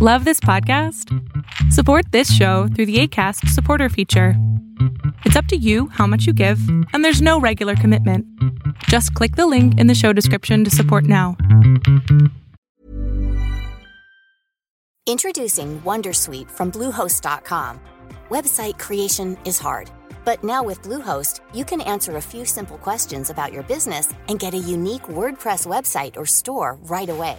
Love this podcast? Support this show through the ACAST supporter feature. It's up to you how much you give, and there's no regular commitment. Just click the link in the show description to support now. Introducing Wondersuite from Bluehost.com. Website creation is hard, but now with Bluehost, you can answer a few simple questions about your business and get a unique WordPress website or store right away.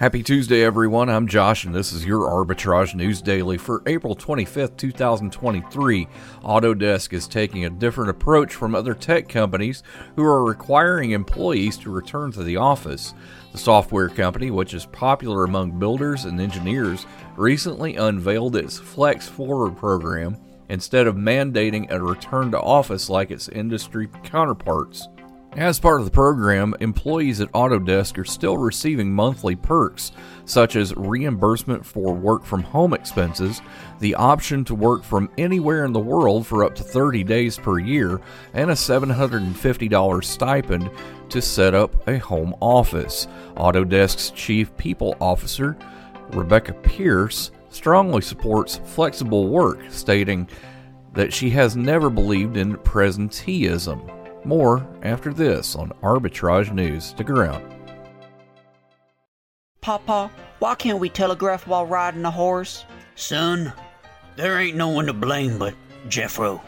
Happy Tuesday, everyone. I'm Josh, and this is your Arbitrage News Daily for April 25th, 2023. Autodesk is taking a different approach from other tech companies who are requiring employees to return to the office. The software company, which is popular among builders and engineers, recently unveiled its Flex Forward program instead of mandating a return to office like its industry counterparts. As part of the program, employees at Autodesk are still receiving monthly perks, such as reimbursement for work from home expenses, the option to work from anywhere in the world for up to 30 days per year, and a $750 stipend to set up a home office. Autodesk's Chief People Officer, Rebecca Pearce, strongly supports flexible work, stating that she has never believed in presenteeism. More after this on Arbitrage News. Stick around. Papa, why can't we telegraph while riding a horse? Son, there ain't no one to blame but Jeffro.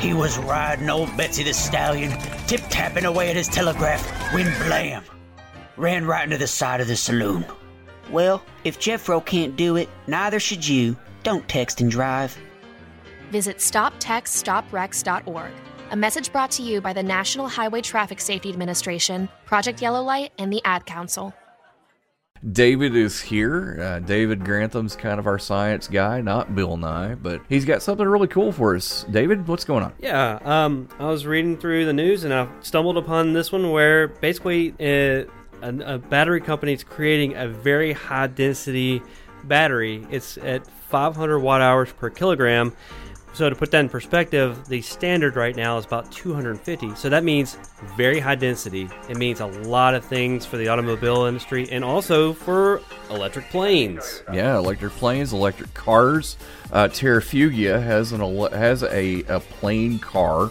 He was riding old Betsy the Stallion, tip tapping away at his telegraph, when blam! Ran right into the side of the saloon. Well, if Jeffro can't do it, neither should you. Don't text and drive. Visit stoptextsstopwrecks.org. A message brought to you by the National Highway Traffic Safety Administration, Project Yellow Light, and the Ad Council. David is here. Uh, David Grantham's kind of our science guy, not Bill Nye, but he's got something really cool for us. David, what's going on? Yeah, um, I was reading through the news and I stumbled upon this one where basically uh, a, a battery company is creating a very high density battery. It's at 500 watt hours per kilogram so to put that in perspective, the standard right now is about 250. So that means very high density. It means a lot of things for the automobile industry and also for electric planes. Yeah, electric planes, electric cars. Uh, Terrafugia has an has a, a plane car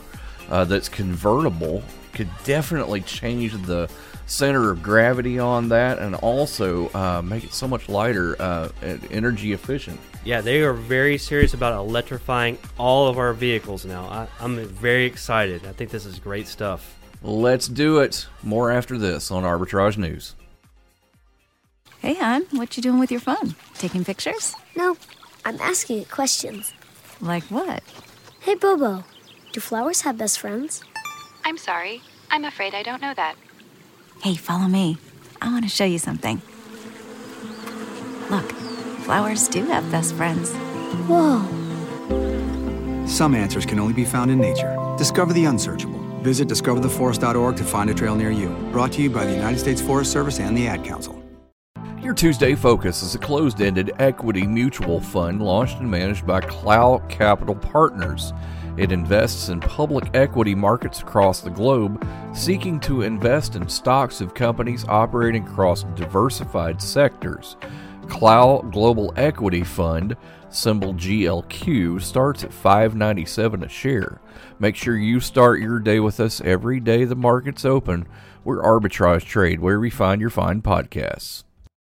uh, that's convertible. Could definitely change the center of gravity on that and also uh, make it so much lighter uh, and energy efficient. Yeah, they are very serious about electrifying all of our vehicles now. I, I'm very excited. I think this is great stuff. Let's do it. More after this on Arbitrage News. Hey, hon, what you doing with your phone? Taking pictures? No, I'm asking it questions. Like what? Hey, Bobo, do flowers have best friends? I'm sorry. I'm afraid I don't know that. Hey, follow me. I want to show you something. Look, flowers do have best friends. Whoa. Some answers can only be found in nature. Discover the unsearchable. Visit discovertheforest.org to find a trail near you. Brought to you by the United States Forest Service and the Ad Council. Your Tuesday Focus is a closed ended equity mutual fund launched and managed by Clough Capital Partners. It invests in public equity markets across the globe, seeking to invest in stocks of companies operating across diversified sectors. Clough Global Equity Fund, symbol GLQ, starts at 5.97 a share. Make sure you start your day with us every day the market's open. We're Arbitrage Trade, where we find your fine podcasts.